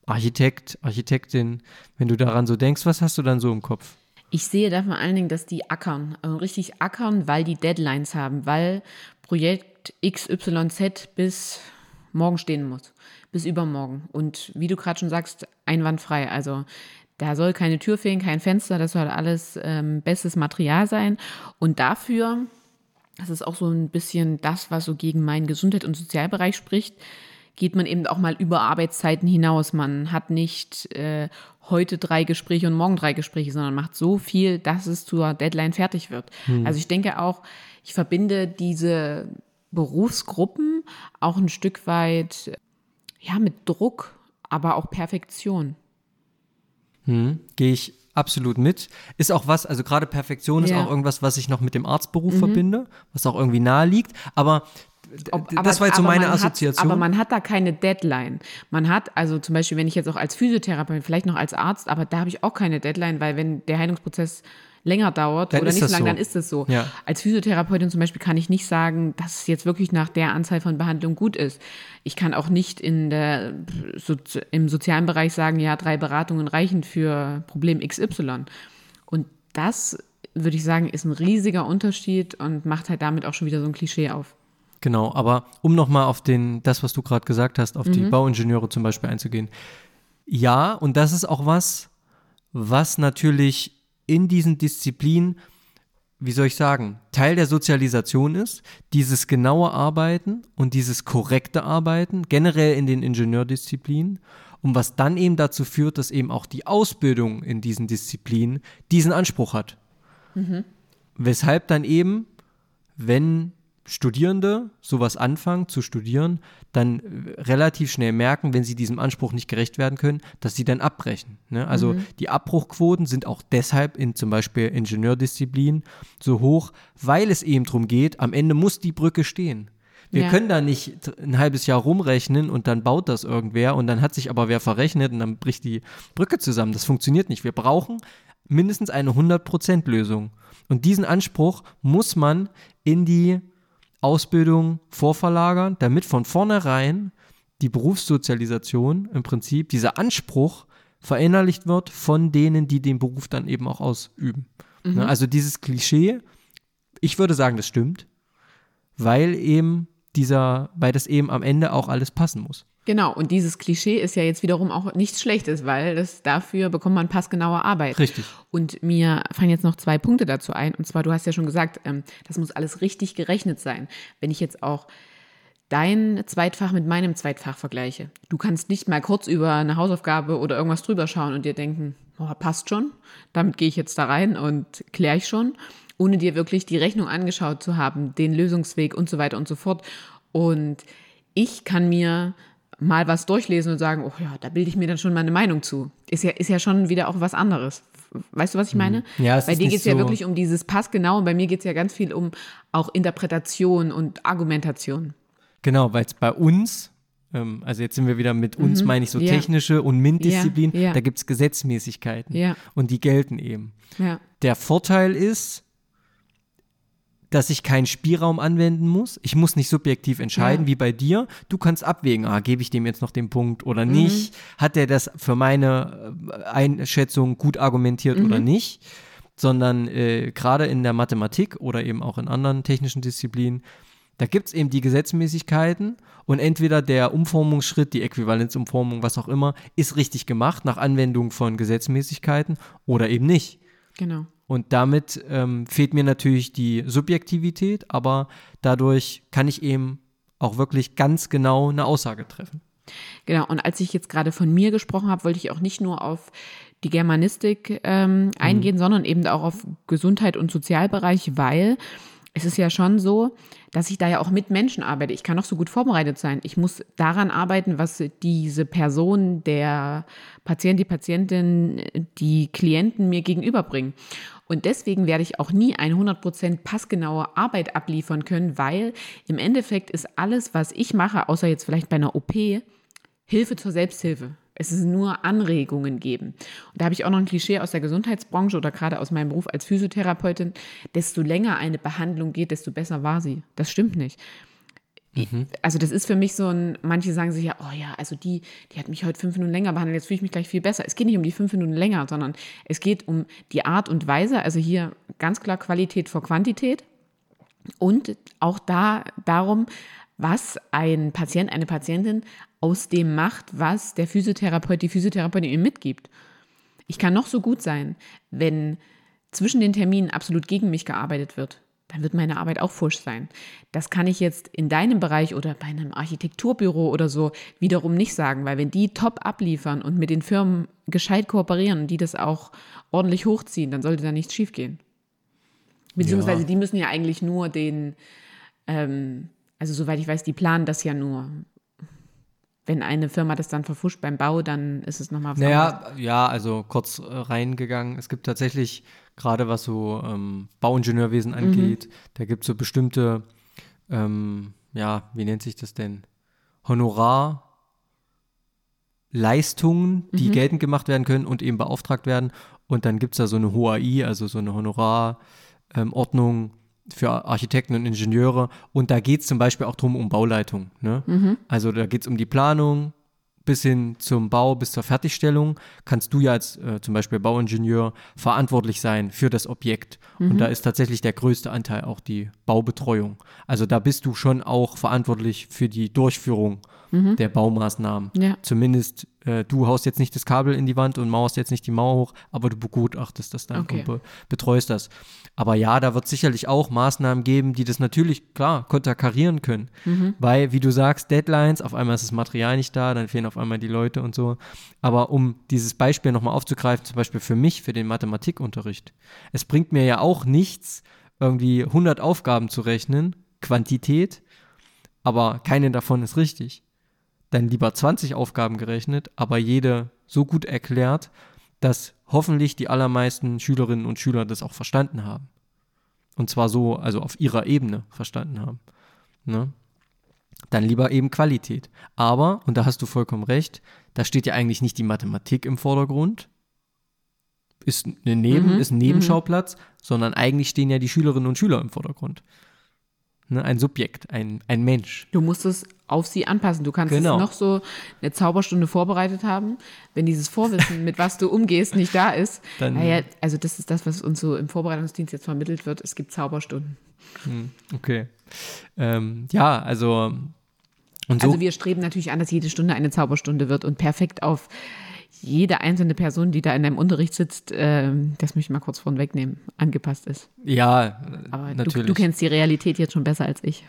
Speaker 1: Architekt, Architektin, wenn du daran so denkst, was hast du dann so im Kopf?
Speaker 2: Ich sehe da vor allen Dingen, dass die ackern, also richtig ackern, weil die Deadlines haben, weil Projekt XYZ bis morgen stehen muss, bis übermorgen. Und wie du gerade schon sagst, einwandfrei. Also da soll keine Tür fehlen, kein Fenster, das soll alles ähm, bestes Material sein. Und dafür, das ist auch so ein bisschen das, was so gegen meinen Gesundheit- und Sozialbereich spricht, geht man eben auch mal über Arbeitszeiten hinaus. Man hat nicht äh, heute drei Gespräche und morgen drei Gespräche, sondern macht so viel, dass es zur Deadline fertig wird. Hm. Also ich denke auch, ich verbinde diese Berufsgruppen auch ein Stück weit ja mit Druck, aber auch Perfektion.
Speaker 1: Hm, Gehe ich absolut mit. Ist auch was, also gerade Perfektion ist auch irgendwas, was ich noch mit dem Arztberuf mhm. verbinde, was auch irgendwie nahe liegt. Aber
Speaker 2: Ob,
Speaker 1: das war jetzt so meine Assoziation.
Speaker 2: Hat, aber man hat da keine Deadline. Man hat, also zum Beispiel, wenn ich jetzt auch als Physiotherapeut, vielleicht noch als Arzt, aber da habe ich auch keine Deadline, weil wenn der Heilungsprozess länger dauert
Speaker 1: Dann
Speaker 2: oder nicht so lange,
Speaker 1: so.
Speaker 2: dann ist es so.
Speaker 1: Ja.
Speaker 2: Als Physiotherapeutin zum Beispiel kann ich nicht sagen, dass es jetzt wirklich nach der Anzahl von Behandlungen gut ist. Ich kann auch nicht in der, so, im sozialen Bereich sagen, ja, drei Beratungen reichen für Problem XY. Und das, würde ich sagen, ist ein riesiger Unterschied und macht halt damit auch schon wieder so ein Klischee auf.
Speaker 1: Genau, aber um nochmal auf den, das, was du gerade gesagt hast, auf
Speaker 2: Mhm.
Speaker 1: die Bauingenieure zum Beispiel einzugehen. Ja, und das ist auch was, was natürlich in diesen Disziplinen, wie soll ich sagen, Teil der Sozialisation ist, dieses genaue Arbeiten und dieses korrekte Arbeiten, generell in den Ingenieurdisziplinen, und was dann eben dazu führt, dass eben auch die Ausbildung in diesen Disziplinen diesen Anspruch hat. Weshalb dann eben, wenn Studierende sowas anfangen zu studieren, dann äh, relativ schnell merken, wenn sie diesem Anspruch nicht gerecht werden können, dass sie dann abbrechen. Ne? Also die Abbruchquoten sind auch deshalb in zum Beispiel Ingenieurdisziplinen so hoch, weil es eben darum geht, am Ende muss die Brücke stehen. Wir
Speaker 2: Ja.
Speaker 1: können da nicht ein halbes Jahr rumrechnen und dann baut das irgendwer und dann hat sich aber wer verrechnet und dann bricht die Brücke zusammen. Das funktioniert nicht. Wir brauchen mindestens eine 100% Lösung. Und diesen Anspruch muss man in die Ausbildung vorverlagern, damit von vornherein die Berufssozialisation im Prinzip, dieser Anspruch verinnerlicht wird von denen, die den Beruf dann eben auch ausüben. Ne, Also dieses Klischee, ich würde sagen, das stimmt, weil eben dieser, weil das eben am Ende auch alles passen muss.
Speaker 2: Genau, und dieses Klischee ist ja jetzt wiederum auch nichts Schlechtes, weil das, dafür bekommt man passgenaue Arbeit.
Speaker 1: Richtig.
Speaker 2: Und mir fallen jetzt noch zwei Punkte dazu ein. Und zwar, du hast ja schon gesagt, ähm, das muss alles richtig gerechnet sein. Wenn ich jetzt auch dein Zweitfach mit meinem Zweitfach vergleiche. Du kannst nicht mal kurz über eine Hausaufgabe oder irgendwas drüber schauen und dir denken, oh, passt schon, damit gehe ich jetzt da rein und kläre ich schon, ohne dir wirklich die Rechnung angeschaut zu haben, den Lösungsweg und so weiter und so fort. Und ich kann mir mal was durchlesen und sagen, oh ja, da bilde ich mir dann schon meine Meinung zu. Ist ja, ist ja schon wieder auch was anderes. Weißt du, was ich meine?
Speaker 1: Mhm. Ja, es
Speaker 2: bei dir geht es ja
Speaker 1: so-
Speaker 2: wirklich um dieses Passgenau und bei mir geht es ja ganz viel um auch Interpretation und Argumentation.
Speaker 1: Genau, weil es bei uns, ähm, also jetzt sind wir wieder mit uns, meine ich so
Speaker 2: Mhm. Ja.
Speaker 1: technische und MINT-Disziplin,
Speaker 2: Ja, ja.
Speaker 1: da gibt es Gesetzmäßigkeiten
Speaker 2: Ja.
Speaker 1: und die gelten eben.
Speaker 2: Ja.
Speaker 1: Der Vorteil ist, dass ich keinen Spielraum anwenden muss. Ich muss nicht subjektiv entscheiden,
Speaker 2: Ja.
Speaker 1: wie bei dir. Du kannst abwägen, ah, gebe ich dem jetzt noch den Punkt oder
Speaker 2: Mhm.
Speaker 1: nicht? Hat er das für meine äh, Einschätzung gut argumentiert oder
Speaker 2: Mhm.
Speaker 1: nicht? Sondern äh, gerade in der Mathematik oder eben auch in anderen technischen Disziplinen, da gibt es eben die Gesetzmäßigkeiten und entweder der Umformungsschritt, die Äquivalenzumformung, was auch immer, ist richtig gemacht nach Anwendung von Gesetzmäßigkeiten oder eben nicht.
Speaker 2: Genau.
Speaker 1: Und damit ähm, fehlt mir natürlich die Subjektivität, aber dadurch kann ich eben auch wirklich ganz genau eine Aussage treffen.
Speaker 2: Genau, und als ich jetzt gerade von mir gesprochen habe, wollte ich auch nicht nur auf die Germanistik ähm, eingehen, sondern eben auch auf Gesundheit und Sozialbereich, weil es ist ja schon so, dass ich da ja auch mit Menschen arbeite. Ich kann noch so gut vorbereitet sein. Ich muss daran arbeiten, was diese Person, der Patient, die Patientin, die Klienten mir gegenüberbringen. Und deswegen werde ich auch nie eine 100% passgenaue Arbeit abliefern können, weil im Endeffekt ist alles, was ich mache, außer jetzt vielleicht bei einer OP, Hilfe zur Selbsthilfe. Es ist nur Anregungen geben. Und da habe ich auch noch ein Klischee aus der Gesundheitsbranche oder gerade aus meinem Beruf als Physiotherapeutin. Desto länger eine Behandlung geht, desto besser war sie. Das stimmt nicht. Also das ist für mich so ein, manche sagen sich ja, oh ja, also die, die hat mich heute fünf Minuten länger behandelt, jetzt fühle ich mich gleich viel besser. Es geht nicht um die fünf Minuten länger, sondern es geht um die Art und Weise, also hier ganz klar Qualität vor Quantität und auch da darum, was ein Patient, eine Patientin aus dem macht, was der Physiotherapeut, die Physiotherapeutin ihm mitgibt. Ich kann noch so gut sein, wenn zwischen den Terminen absolut gegen mich gearbeitet wird, dann wird meine Arbeit auch fusch sein. Das kann ich jetzt in deinem Bereich oder bei einem Architekturbüro oder so wiederum nicht sagen, weil wenn die top abliefern und mit den Firmen gescheit kooperieren und die das auch ordentlich hochziehen, dann sollte da nichts schiefgehen. Beziehungsweise
Speaker 1: Ja.
Speaker 2: die müssen ja eigentlich nur den, ähm, also soweit ich weiß, die planen das ja nur. Wenn eine Firma das dann verfuscht beim Bau, dann ist es nochmal was anderes.
Speaker 1: Naja, ja, also kurz äh, reingegangen. Es gibt tatsächlich, gerade was so ähm, Bauingenieurwesen angeht, da gibt es so bestimmte ähm, ja, wie nennt sich das denn? Honorar. Leistungen, die
Speaker 2: Mhm.
Speaker 1: geltend gemacht werden können und eben beauftragt werden. Und dann gibt es da so eine HOAI, also so eine Honorarordnung für Architekten und Ingenieure. Und da geht es zum Beispiel auch drum um Bauleitung. Ne?
Speaker 2: Mhm.
Speaker 1: Also da geht es um die Planung bis hin zum Bau, bis zur Fertigstellung. Kannst du ja als äh, zum Beispiel Bauingenieur verantwortlich sein für das Objekt. Und da ist tatsächlich der größte Anteil auch die Baubetreuung. Also da bist du schon auch verantwortlich für die Durchführung der Baumaßnahmen.
Speaker 2: Ja.
Speaker 1: Zumindest äh, du haust jetzt nicht das Kabel in die Wand und mauerst jetzt nicht die Mauer hoch, aber du begutachtest das dann
Speaker 2: Okay.
Speaker 1: und be betreust das. Aber ja, da wird sicherlich auch Maßnahmen geben, die das natürlich, klar, konterkarieren können. Weil, wie du sagst, Deadlines, auf einmal ist das Material nicht da, dann fehlen auf einmal die Leute und so. Aber um dieses Beispiel nochmal aufzugreifen, zum Beispiel für mich, für den Mathematikunterricht, es bringt mir ja auch nichts, irgendwie 100 Aufgaben zu rechnen, Quantität, aber keine davon ist richtig. Dann lieber 20 Aufgaben gerechnet, aber jede so gut erklärt, dass hoffentlich die allermeisten Schülerinnen und Schüler das auch verstanden haben. Und zwar so, also auf ihrer Ebene verstanden haben. Ne? Dann lieber eben Qualität. Aber, und da hast du vollkommen recht, da steht ja eigentlich nicht die Mathematik im Vordergrund. Ist, eine Neben,
Speaker 2: Mhm,
Speaker 1: ist ein Nebenschauplatz, sondern eigentlich stehen ja die Schülerinnen und Schüler im Vordergrund. Ne? Ein Subjekt, ein, ein Mensch.
Speaker 2: Du musst es auf sie anpassen. Du kannst
Speaker 1: Genau.
Speaker 2: es noch so eine Zauberstunde vorbereitet haben. Wenn dieses Vorwissen, mit was du umgehst, nicht da ist,
Speaker 1: Dann-
Speaker 2: naja, also das ist das, was uns so im Vorbereitungsdienst jetzt vermittelt wird. Es gibt Zauberstunden.
Speaker 1: Okay. Ähm, ja, also. Und so,
Speaker 2: Also wir streben natürlich an, dass jede Stunde eine Zauberstunde wird und perfekt auf jede einzelne Person, die da in deinem Unterricht sitzt, ähm, das möchte ich mal kurz vorn wegnehmen, angepasst ist.
Speaker 1: ja,
Speaker 2: Aber du,
Speaker 1: natürlich.
Speaker 2: du kennst die Realität jetzt schon besser als ich.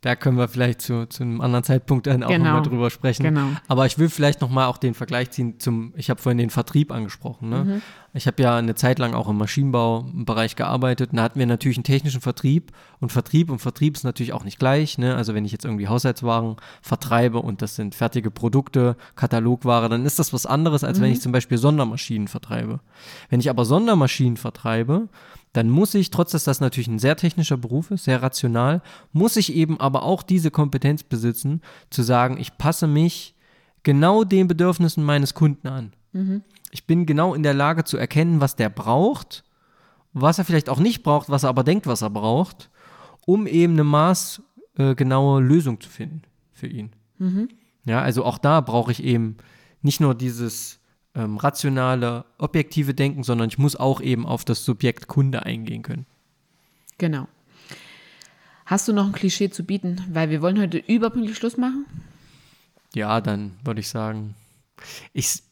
Speaker 1: Da können wir vielleicht zu, zu einem anderen Zeitpunkt dann auch
Speaker 2: Genau.
Speaker 1: nochmal drüber sprechen.
Speaker 2: Genau.
Speaker 1: Aber ich will vielleicht nochmal auch den Vergleich ziehen zum, ich habe vorhin den Vertrieb angesprochen. Ne?
Speaker 2: Mhm.
Speaker 1: Ich habe ja eine Zeit lang auch im Maschinenbaubereich gearbeitet. Und da hatten wir natürlich einen technischen Vertrieb. Und Vertrieb und Vertrieb ist natürlich auch nicht gleich. Ne? Also wenn ich jetzt irgendwie Haushaltswaren vertreibe und das sind fertige Produkte, Katalogware, dann ist das was anderes, als
Speaker 2: Mhm.
Speaker 1: wenn ich zum Beispiel Sondermaschinen vertreibe. Wenn ich aber Sondermaschinen vertreibe, dann muss ich, trotz dass das natürlich ein sehr technischer Beruf ist, sehr rational, muss ich eben aber auch diese Kompetenz besitzen, zu sagen, ich passe mich genau den Bedürfnissen meines Kunden an. Ich bin genau in der Lage zu erkennen, was der braucht, was er vielleicht auch nicht braucht, was er aber denkt, was er braucht, um eben eine maßgenaue Lösung zu finden für ihn. Ja, also auch da brauche ich eben nicht nur dieses ähm, rationale, objektive Denken, sondern ich muss auch eben auf das Subjekt Kunde eingehen können.
Speaker 2: Genau. Hast du noch ein Klischee zu bieten? Weil wir wollen heute überpünktlich Schluss machen.
Speaker 1: Ja, dann würde ich sagen, ich,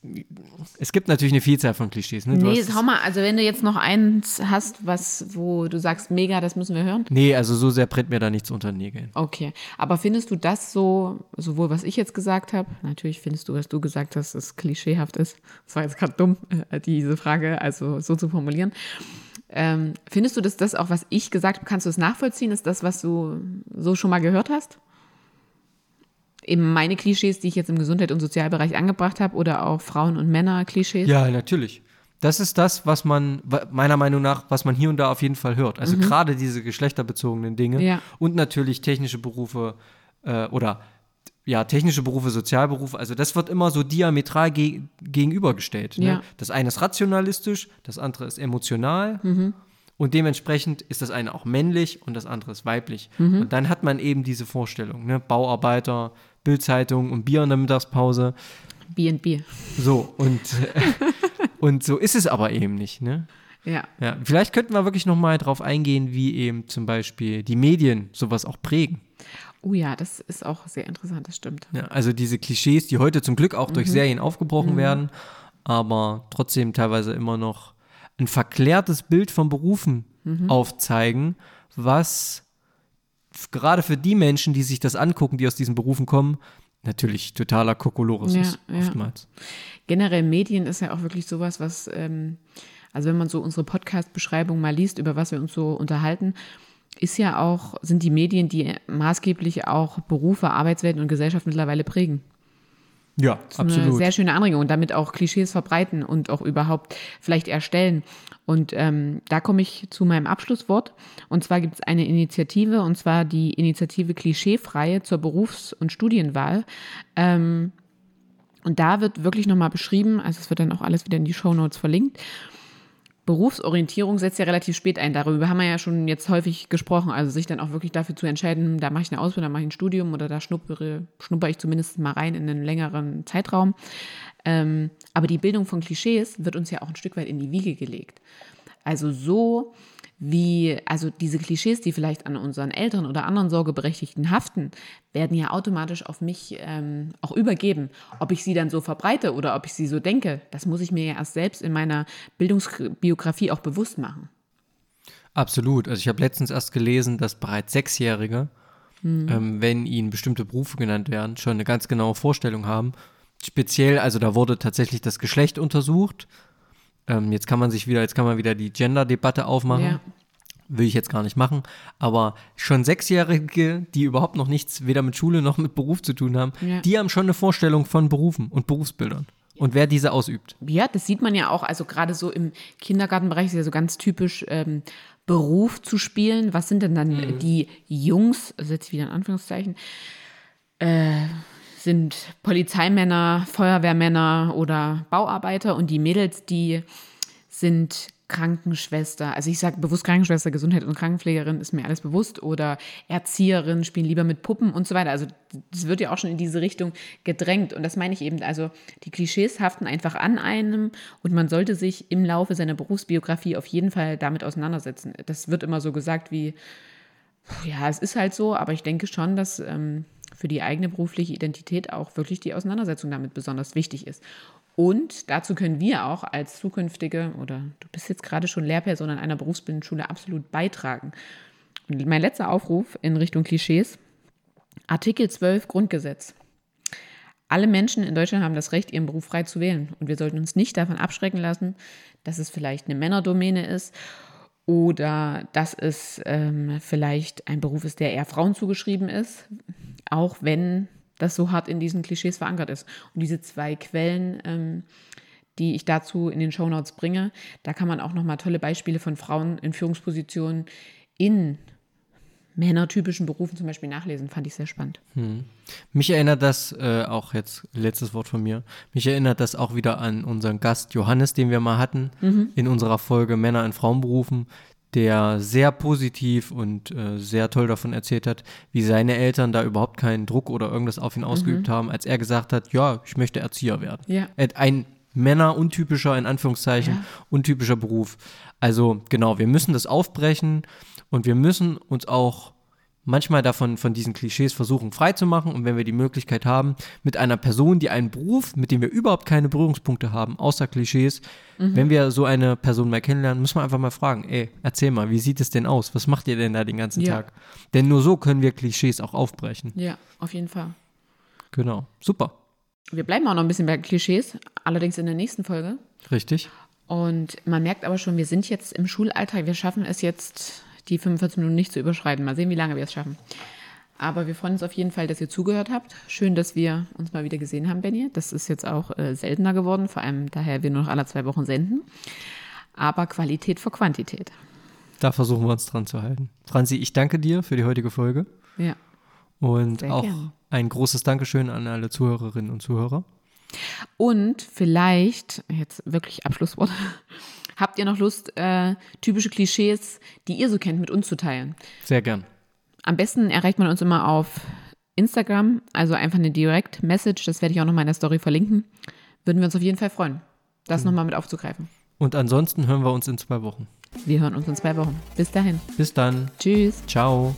Speaker 1: es gibt natürlich eine Vielzahl von Klischees. Ne? Du
Speaker 2: Nee, hau mal, also wenn du jetzt noch eins hast, was, wo du sagst, mega, das müssen wir hören.
Speaker 1: nee, also so sehr brennt mir da nichts unter den Nägeln.
Speaker 2: Okay, aber findest du das so, sowohl was ich jetzt gesagt habe, natürlich findest du, was du gesagt hast, dass es klischeehaft ist. Das war jetzt gerade dumm, äh, diese Frage, also so zu formulieren. Ähm, findest du, dass das auch, was ich gesagt habe, kannst du es nachvollziehen? Ist das, was du so schon mal gehört hast? Eben meine Klischees, die ich jetzt im Gesundheit- und Sozialbereich angebracht habe oder auch Frauen- und Männer-Klischees?
Speaker 1: Ja, natürlich. Das ist das, was man, meiner Meinung nach, was man hier und da auf jeden Fall hört. Also gerade diese geschlechterbezogenen Dinge
Speaker 2: Mhm. Ja.
Speaker 1: und natürlich technische Berufe äh, oder ja, technische Berufe, Sozialberufe, also das wird immer so diametral ge gegenübergestellt. Ne?
Speaker 2: Ja.
Speaker 1: Das eine ist rationalistisch, das andere ist emotional
Speaker 2: Mhm.
Speaker 1: und dementsprechend ist das eine auch männlich und das andere ist weiblich.
Speaker 2: Mhm.
Speaker 1: Und dann hat man eben diese Vorstellung, ne? Bauarbeiter, Bildzeitung und Bier in der Mittagspause.
Speaker 2: B&B.
Speaker 1: So, und, [LAUGHS] und so ist es aber eben nicht, ne?
Speaker 2: Ja.
Speaker 1: Ja, vielleicht könnten wir wirklich nochmal drauf eingehen, wie eben zum Beispiel die Medien sowas auch prägen.
Speaker 2: Oh ja, das ist auch sehr interessant, das stimmt.
Speaker 1: Ja, also diese Klischees, die heute zum Glück auch durch Serien aufgebrochen werden, aber trotzdem teilweise immer noch ein verklärtes Bild von Berufen aufzeigen, was gerade für die Menschen, die sich das angucken, die aus diesen Berufen kommen, natürlich totaler Kokolores
Speaker 2: Ja,
Speaker 1: ist,
Speaker 2: ja.
Speaker 1: oftmals.
Speaker 2: Generell Medien ist ja auch wirklich sowas, was, ähm, also wenn man so unsere Podcast-Beschreibung mal liest, über was wir uns so unterhalten, ist ja auch, sind die Medien, die maßgeblich auch Berufe, Arbeitswelten und Gesellschaft mittlerweile prägen.
Speaker 1: Ja,
Speaker 2: Das ist eine
Speaker 1: absolut.
Speaker 2: sehr schöne Anregung und damit auch Klischees verbreiten und auch überhaupt vielleicht erstellen. Und ähm, da komme ich zu meinem Abschlusswort. Und zwar gibt es eine Initiative, und zwar die Initiative Klischeefreie zur Berufs- und Studienwahl. Ähm, und da wird wirklich nochmal beschrieben, also es wird dann auch alles wieder in die Shownotes verlinkt. Berufsorientierung setzt ja relativ spät ein. Darüber haben wir ja schon jetzt häufig gesprochen. Also sich dann auch wirklich dafür zu entscheiden, da mache ich eine Ausbildung, da mache ich ein Studium oder da schnuppere, schnupper ich zumindest mal rein in einen längeren Zeitraum. Ähm, aber die Bildung von Klischees wird uns ja auch ein Stück weit in die Wiege gelegt. Also so wie, also diese Klischees, die vielleicht an unseren Eltern oder anderen Sorgeberechtigten haften, werden ja automatisch auf mich ähm, auch übergeben. Ob ich sie dann so verbreite oder ob ich sie so denke, das muss ich mir ja erst selbst in meiner Bildungsbiografie auch bewusst machen.
Speaker 1: Absolut. Also ich habe letztens erst gelesen, dass bereits Sechsjährige,
Speaker 2: Mhm.
Speaker 1: ähm, wenn ihnen bestimmte Berufe genannt werden, schon eine ganz genaue Vorstellung haben. Speziell, also da wurde tatsächlich das Geschlecht untersucht. Ähm, jetzt kann man sich wieder, jetzt kann man wieder die Gender-Debatte aufmachen.
Speaker 2: Ja.
Speaker 1: Will ich jetzt gar nicht machen. Aber schon Sechsjährige, die überhaupt noch nichts weder mit Schule noch mit Beruf zu tun haben,
Speaker 2: Ja.
Speaker 1: die haben schon eine Vorstellung von Berufen und Berufsbildern. Und wer diese ausübt.
Speaker 2: Ja, das sieht man ja auch, also gerade so im Kindergartenbereich ist ja so ganz typisch, ähm, Beruf zu spielen. Was sind denn dann die Jungs, also jetzt wieder in Anführungszeichen, äh, sind Polizeimänner, Feuerwehrmänner oder Bauarbeiter und die Mädels, die sind Krankenschwester, also ich sage bewusst Krankenschwester, Gesundheit und Krankenpflegerin ist mir alles bewusst oder Erzieherin, spielen lieber mit Puppen und so weiter. Also das wird ja auch schon in diese Richtung gedrängt und das meine ich eben, also die Klischees haften einfach an einem und man sollte sich im Laufe seiner Berufsbiografie auf jeden Fall damit auseinandersetzen. Das wird immer so gesagt wie, ja, es ist halt so, aber ich denke schon, dass ähm, für die eigene berufliche Identität auch wirklich die Auseinandersetzung damit besonders wichtig ist. Und dazu können wir auch als zukünftige, oder du bist jetzt gerade schon Lehrperson an einer Berufsbildungsschule, absolut beitragen. Und mein letzter Aufruf in Richtung Klischees, Artikel 12 Grundgesetz. Alle Menschen in Deutschland haben das Recht, ihren Beruf frei zu wählen. Und wir sollten uns nicht davon abschrecken lassen, dass es vielleicht eine Männerdomäne ist oder dass es ähm, vielleicht ein Beruf ist, der eher Frauen zugeschrieben ist, auch wenn das so hart in diesen Klischees verankert ist. Und diese zwei Quellen, ähm, die ich dazu in den Shownotes bringe, da kann man auch nochmal tolle Beispiele von Frauen in Führungspositionen in männertypischen Berufen zum Beispiel nachlesen. Fand ich sehr spannend.
Speaker 1: Mich erinnert das, äh, auch jetzt letztes Wort von mir, mich erinnert das auch wieder an unseren Gast Johannes, den wir mal hatten in unserer Folge Männer in Frauenberufen, der sehr positiv und äh, sehr toll davon erzählt hat, wie seine Eltern da überhaupt keinen Druck oder irgendwas auf ihn ausgeübt haben, als er gesagt hat, ja, ich möchte Erzieher werden.
Speaker 2: Ja.
Speaker 1: Ein Männer-untypischer, in Anführungszeichen,
Speaker 2: Ja.
Speaker 1: untypischer Beruf. Also genau, wir müssen das aufbrechen und wir müssen uns auch manchmal davon von diesen Klischees versuchen frei zu machen und wenn wir die Möglichkeit haben, mit einer Person, die einen Beruf, mit dem wir überhaupt keine Berührungspunkte haben, außer Klischees, wenn wir so eine Person mal kennenlernen, müssen wir einfach mal fragen, ey, erzähl mal, wie sieht es denn aus? Was macht ihr denn da den ganzen
Speaker 2: Ja.
Speaker 1: Tag? Denn nur so können wir Klischees auch aufbrechen.
Speaker 2: Ja, auf jeden Fall.
Speaker 1: Genau. Super.
Speaker 2: Wir bleiben auch noch ein bisschen bei Klischees, allerdings in der nächsten Folge.
Speaker 1: Richtig.
Speaker 2: Und man merkt aber schon, wir sind jetzt im Schulalltag. Wir schaffen es jetzt, die 45 Minuten nicht zu überschreiten. Mal sehen, wie lange wir es schaffen. Aber wir freuen uns auf jeden Fall, dass ihr zugehört habt. Schön, dass wir uns mal wieder gesehen haben, Benny. Das ist jetzt auch äh, seltener geworden, vor allem daher wir nur noch alle zwei Wochen senden. Aber Qualität vor Quantität.
Speaker 1: Da versuchen wir uns dran zu halten. Franzi, ich danke dir für die heutige Folge
Speaker 2: Ja.
Speaker 1: und
Speaker 2: Sehr
Speaker 1: auch
Speaker 2: gerne.
Speaker 1: ein großes Dankeschön an alle Zuhörerinnen und Zuhörer.
Speaker 2: Und vielleicht, jetzt wirklich Abschlusswort, habt ihr noch Lust, äh, typische Klischees, die ihr so kennt, mit uns zu teilen?
Speaker 1: Sehr gern.
Speaker 2: Am besten erreicht man uns immer auf Instagram, also einfach eine Direct Message, das werde ich auch noch mal in der Story verlinken. Würden wir uns auf jeden Fall freuen, das nochmal mit aufzugreifen.
Speaker 1: Und ansonsten hören wir uns in zwei Wochen.
Speaker 2: Wir hören uns in zwei Wochen. Bis dahin.
Speaker 1: Bis dann.
Speaker 2: Tschüss.
Speaker 1: Ciao.